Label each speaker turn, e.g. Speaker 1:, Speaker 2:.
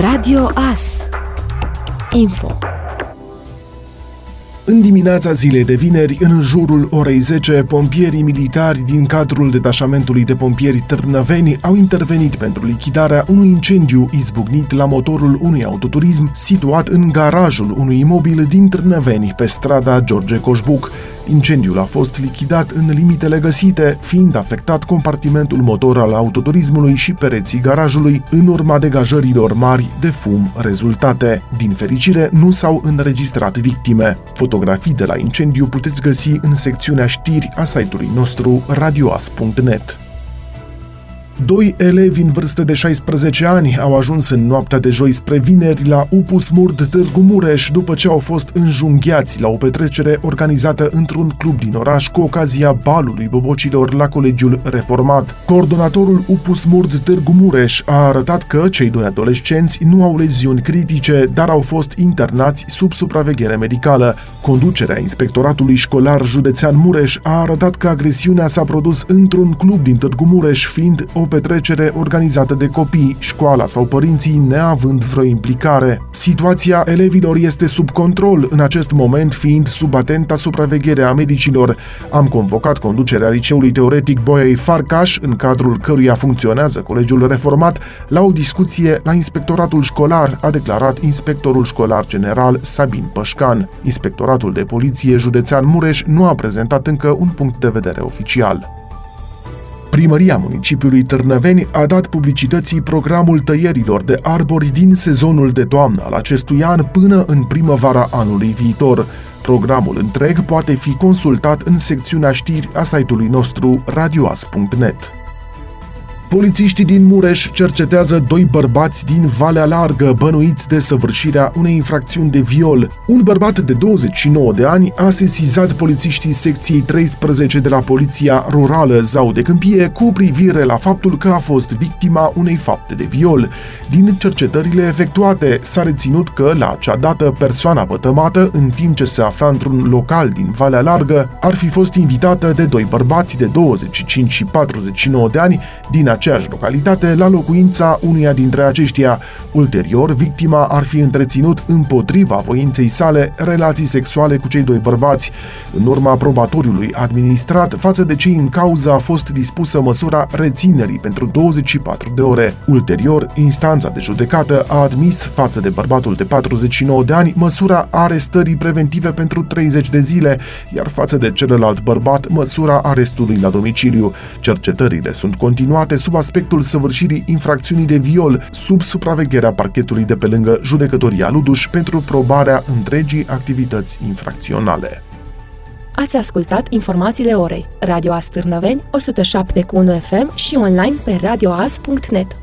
Speaker 1: Radio AS Info
Speaker 2: În dimineața zilei de vineri, în jurul orei 10, pompierii militari din cadrul detașamentului de pompieri Târnăveni au intervenit pentru lichidarea unui incendiu izbucnit la motorul unui autoturism situat în garajul unui imobil din Târnăveni, pe strada George Coșbuc. Incendiul a fost lichidat în limitele găsite, fiind afectat compartimentul motor al autoturismului și pereții garajului, în urma degajărilor mari de fum rezultate. Din fericire, nu s-au înregistrat victime. Fotografii de la incendiu puteți găsi în secțiunea știri a site-ului nostru radioas.net. Doi elevi în vârstă de 16 ani au ajuns în noaptea de joi spre vineri la Upus Murd Târgu Mureș după ce au fost înjunghiați la o petrecere organizată într-un club din oraș cu ocazia balului bobocilor la Colegiul Reformat. Coordonatorul Upus Murd Târgu Mureș a arătat că cei doi adolescenți nu au leziuni critice, dar au fost internați sub supraveghere medicală. Conducerea Inspectoratului Școlar Județean Mureș a arătat că agresiunea s-a produs într-un club din Târgu Mureș, fiind o petrecere organizată de copii, școala sau părinții neavând vreo implicare. Situația elevilor este sub control, în acest moment fiind sub atenta supraveghere a medicilor. Am convocat conducerea liceului teoretic Boiei Farcaș, în cadrul căruia funcționează Colegiul Reformat, la o discuție la inspectoratul școlar, a declarat inspectorul școlar general Sabin Pășcan. Inspectoratul de poliție județean Mureș nu a prezentat încă un punct de vedere oficial. Primăria municipiului Târnăveni a dat publicității programul tăierilor de arbori din sezonul de toamnă al acestui an până în primăvara anului viitor. Programul întreg poate fi consultat în secțiunea știri a site-ului nostru radioas.net. Polițiștii din Mureș cercetează doi bărbați din Valea Largă bănuiți de săvârșirea unei infracțiuni de viol. Un bărbat de 29 de ani a sesizat polițiștii secției 13 de la Poliția Rurală Zau de Câmpie cu privire la faptul că a fost victima unei fapte de viol. Din cercetările efectuate s-a reținut că la acea dată persoana pătămată, în timp ce se afla într-un local din Valea Largă, ar fi fost invitată de doi bărbați de 25 și 49 de ani din aceeași localitate la locuința unuia dintre aceștia. Ulterior, victima ar fi întreținut împotriva voinței sale relații sexuale cu cei doi bărbați. În urma probatoriului administrat față de cei în cauză a fost dispusă măsura reținerii pentru 24 de ore. Ulterior, instanța de judecată a admis față de bărbatul de 49 de ani măsura arestării preventive pentru 30 de zile, iar față de celălalt bărbat măsura arestului la domiciliu. Cercetările sunt continuate sub aspectul săvârșirii infracțiunii de viol sub supravegherea parchetului de pe lângă judecătoria Luduș pentru probarea întregii activități infracționale.
Speaker 1: Ați ascultat informațiile orei. Radio Astârnăveni, 107.1 FM și online pe radioas.net.